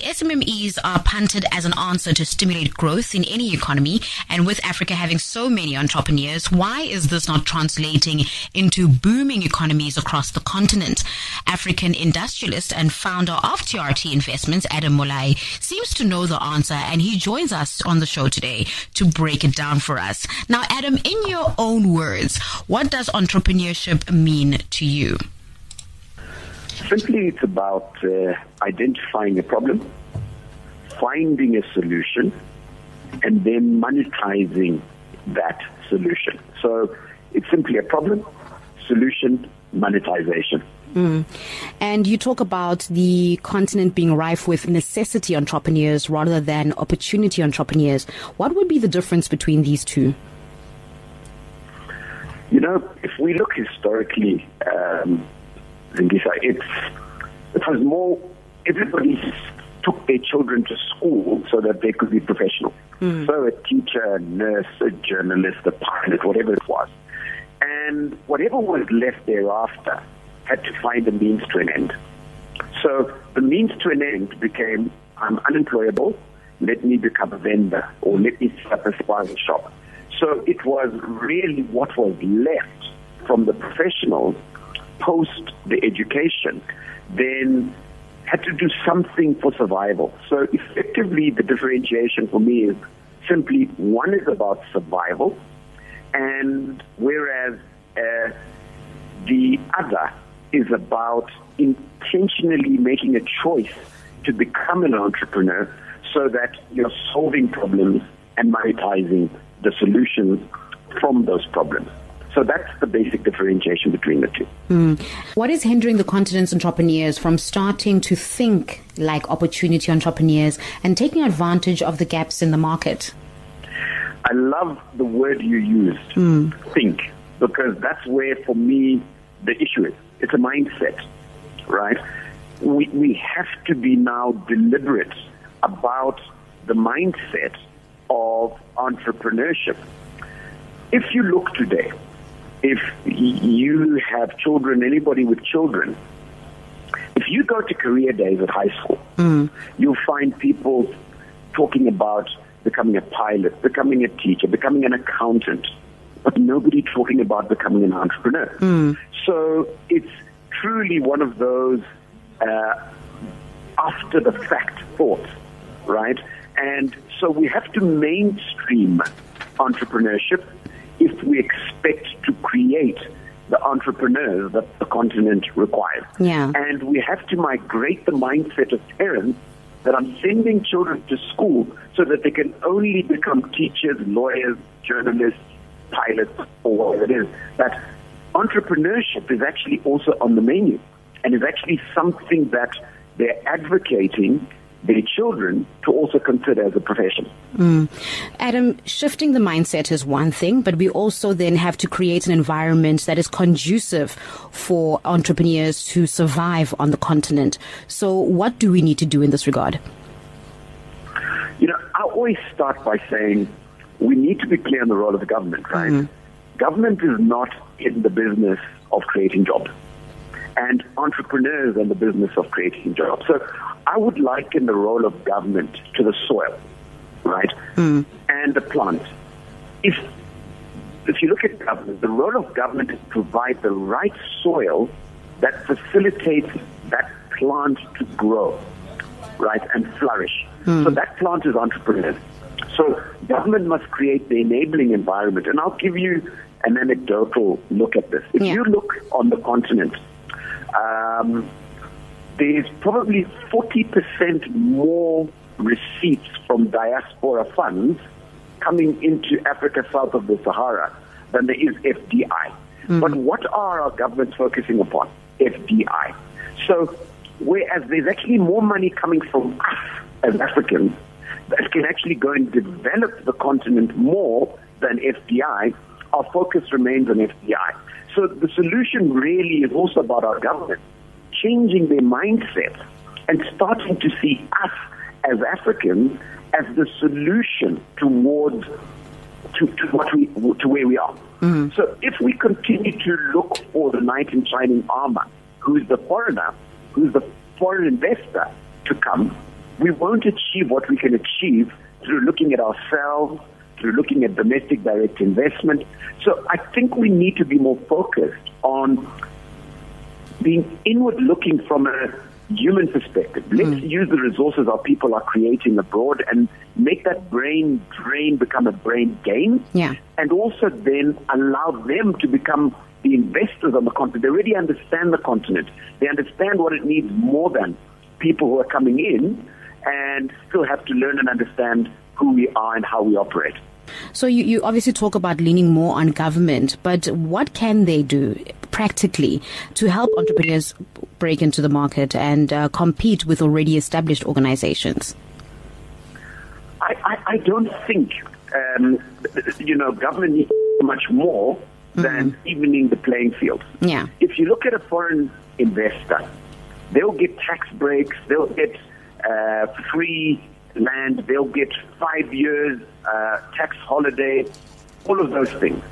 SMMEs are uh, punted as an answer to stimulate growth in any economy. And with Africa having so many entrepreneurs, why is this not translating into booming economies across the continent? African industrialist and founder of TRT Investments, Adam Molai, seems to know the answer and he joins us on the show today to break it down for us. Now, Adam, in your own words, what does entrepreneurship mean to you? Simply, it's about uh, identifying a problem, finding a solution, and then monetizing that solution. So it's simply a problem, solution, monetization. Mm. And you talk about the continent being rife with necessity entrepreneurs rather than opportunity entrepreneurs. What would be the difference between these two? You know, if we look historically, um, Zingisa, it's it was more everybody took their children to school so that they could be professional. Mm. So a teacher, a nurse, a journalist, a pilot, whatever it was. And whatever was left thereafter had to find a means to an end. So the means to an end became I'm unemployable, let me become a vendor or let me set up a spaza shop. So it was really what was left from the professionals post the education, then had to do something for survival. So effectively, the differentiation for me is simply one is about survival, and whereas uh, the other is about intentionally making a choice to become an entrepreneur so that you're solving problems and monetizing the solutions from those problems. So that's the basic differentiation between the two. Mm. What is hindering the continent's entrepreneurs from starting to think like opportunity entrepreneurs and taking advantage of the gaps in the market? I love the word you used, mm. think, because that's where, for me, the issue is. It's a mindset, right? We, we have to be now deliberate about the mindset of entrepreneurship. If you look today, if you have children, anybody with children, if you go to career days at high school, mm. you'll find people talking about becoming a pilot, becoming a teacher, becoming an accountant, but nobody talking about becoming an entrepreneur. Mm. So it's truly one of those uh, after the fact thoughts, right? And so we have to mainstream entrepreneurship if we expect to create the entrepreneurs that the continent requires. Yeah. And we have to migrate the mindset of parents that I'm sending children to school so that they can only become teachers, lawyers, journalists, pilots, or whatever it is. That entrepreneurship is actually also on the menu and is actually something that they're advocating their children to also consider as a profession. Mm. Adam, shifting the mindset is one thing, but we also then have to create an environment that is conducive for entrepreneurs to survive on the continent. So, what do we need to do in this regard? You know, I always start by saying we need to be clear on the role of the government, right? Mm. Government is not in the business of creating jobs and entrepreneurs and the business of creating jobs. So I would liken the role of government to the soil, right? Mm. And the plant. If if you look at government, the role of government is to provide the right soil that facilitates that plant to grow, right, and flourish. Mm. So that plant is entrepreneurs. So government must create the enabling environment. And I'll give you an anecdotal look at this. If yeah. you look on the continent, um, there's probably 40% more receipts from diaspora funds coming into Africa south of the Sahara than there is FDI. Mm. But what are our governments focusing upon? FDI. So, whereas there's actually more money coming from us as Africans that can actually go and develop the continent more than FDI, our focus remains on FDI. So the solution really is also about our government changing their mindset and starting to see us as Africans as the solution towards to, to what we to where we are. Mm-hmm. So if we continue to look for the knight in shining armor, who's the foreigner, who's the foreign investor to come, we won't achieve what we can achieve through looking at ourselves, through looking at domestic direct investment. So I think we need to be more focused on being inward looking from a human perspective. Let's mm. use the resources our people are creating abroad and make that brain drain become a brain gain. Yeah. And also then allow them to become the investors on the continent. They already understand the continent. They understand what it needs more than people who are coming in and still have to learn and understand who we are and how we operate. So you, you obviously talk about leaning more on government, but what can they do practically to help entrepreneurs break into the market and uh, compete with already established organizations? I, I, I don't think, um, you know, government needs much more mm-hmm. than evening the playing field. Yeah. If you look at a foreign investor, they'll get tax breaks, they'll get uh, free land, they'll get five years uh, tax holiday, all of those things.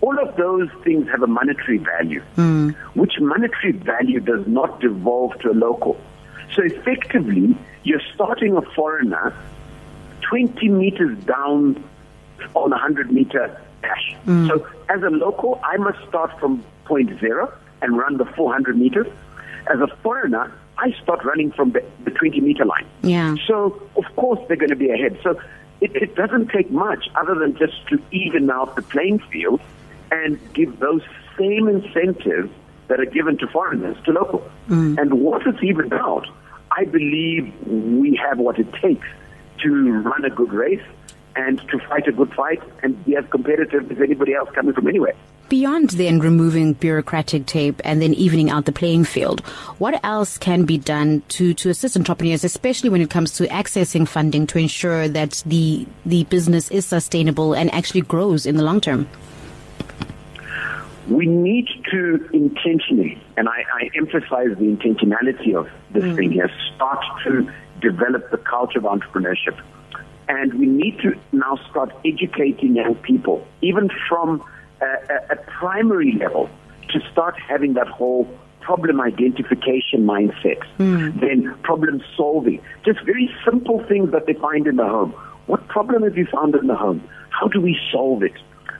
All of those things have a monetary value, mm. which monetary value does not devolve to a local. So effectively, you're starting a foreigner 20 meters down on a 100 meter dash. Mm. So as a local, I must start from point zero and run the 400 meters. As a foreigner, I start running from the, the 20 meter line. Yeah. So, of course, they're going to be ahead. So, it, it doesn't take much other than just to even out the playing field and give those same incentives that are given to foreigners to locals. Mm. And once it's evened out, I believe we have what it takes to run a good race and to fight a good fight and be as competitive as anybody else coming from anywhere. Beyond then removing bureaucratic tape and then evening out the playing field, what else can be done to, to assist entrepreneurs, especially when it comes to accessing funding to ensure that the, the business is sustainable and actually grows in the long term? We need to intentionally, and I, I emphasize the intentionality of this mm. thing here, start to develop the culture of entrepreneurship. And we need to now start educating young people, even from a, a primary level to start having that whole problem identification mindset, mm. then problem solving. Just very simple things that they find in the home. What problem have you found in the home? How do we solve it?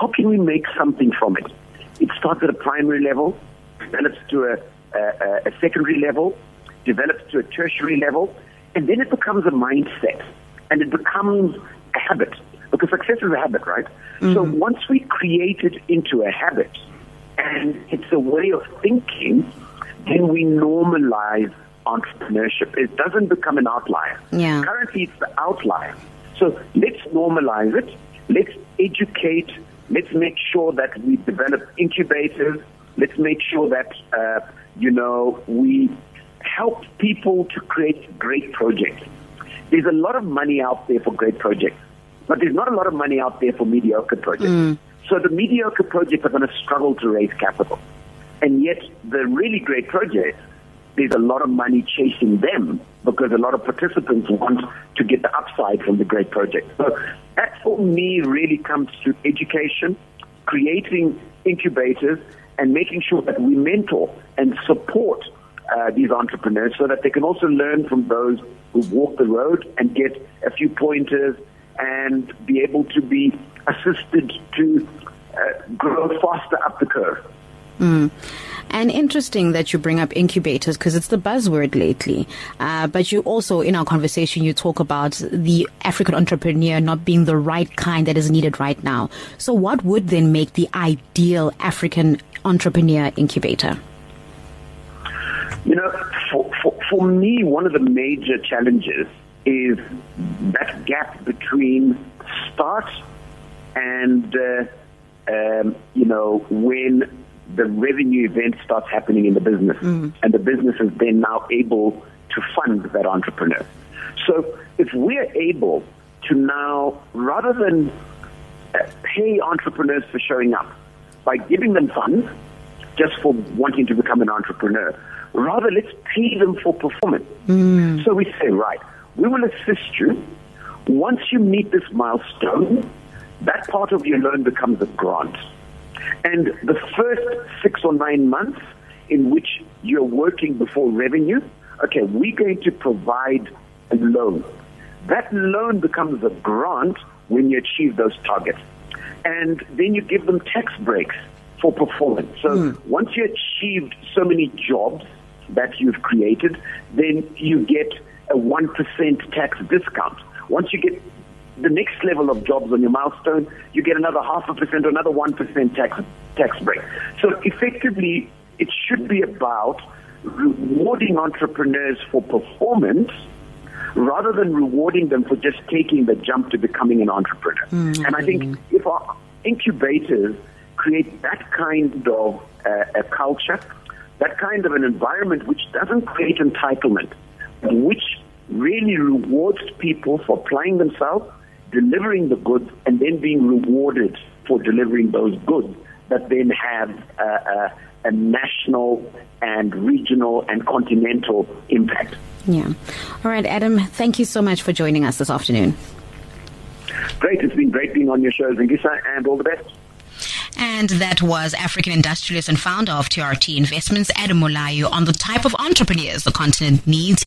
How can we make something from it? It starts at a primary level, develops to a, a, a secondary level, develops to a tertiary level, and then it becomes a mindset and it becomes a habit because success is a habit, right? Mm-hmm. So once we create it into a habit and it's a way of thinking, then we normalize entrepreneurship. It doesn't become an outlier. Yeah. Currently, it's the outlier. So let's normalize it. Let's educate. Let's make sure that we develop incubators. Let's make sure that, uh, you know, we help people to create great projects. There's a lot of money out there for great projects. But there's not a lot of money out there for mediocre projects. Mm. So the mediocre projects are going to struggle to raise capital. And yet the really great projects, there's a lot of money chasing them because a lot of participants want to get the upside from the great project. So that for me really comes to education, creating incubators, and making sure that we mentor and support uh, these entrepreneurs so that they can also learn from those who walk the road and get a few pointers and be able to be assisted to uh, grow faster up the curve. Mm. And interesting that you bring up incubators because it's the buzzword lately. Uh, but you also, in our conversation, you talk about the African entrepreneur not being the right kind that is needed right now. So, what would then make the ideal African entrepreneur incubator? You know, for, for, for me, one of the major challenges is that gap between start and, uh, um, you know, when the revenue event starts happening in the business mm. and the business is then now able to fund that entrepreneur. So if we're able to now, rather than uh, pay entrepreneurs for showing up by giving them funds just for wanting to become an entrepreneur, rather let's pay them for performance. Mm. So we say, right, we will assist you. Once you meet this milestone, that part of your loan becomes a grant. And the first six or nine months in which you're working before revenue, okay, we're going to provide a loan. That loan becomes a grant when you achieve those targets. And then you give them tax breaks for performance. So mm. once you achieved so many jobs that you've created, then you get a 1% tax discount. Once you get the next level of jobs on your milestone, you get another half a percent or another 1% tax, tax break. So effectively, it should be about rewarding entrepreneurs for performance rather than rewarding them for just taking the jump to becoming an entrepreneur. Mm-hmm. And I think if our incubators create that kind of uh, a culture, that kind of an environment which doesn't create entitlement, which really rewards people for applying themselves, delivering the goods, and then being rewarded for delivering those goods that then have uh, uh, a national and regional and continental impact. Yeah. All right, Adam, thank you so much for joining us this afternoon. Great. It's been great being on your show, Zingisa, and all the best. And that was African industrialist and founder of TRT Investments, Adam Molai, on the type of entrepreneurs the continent needs.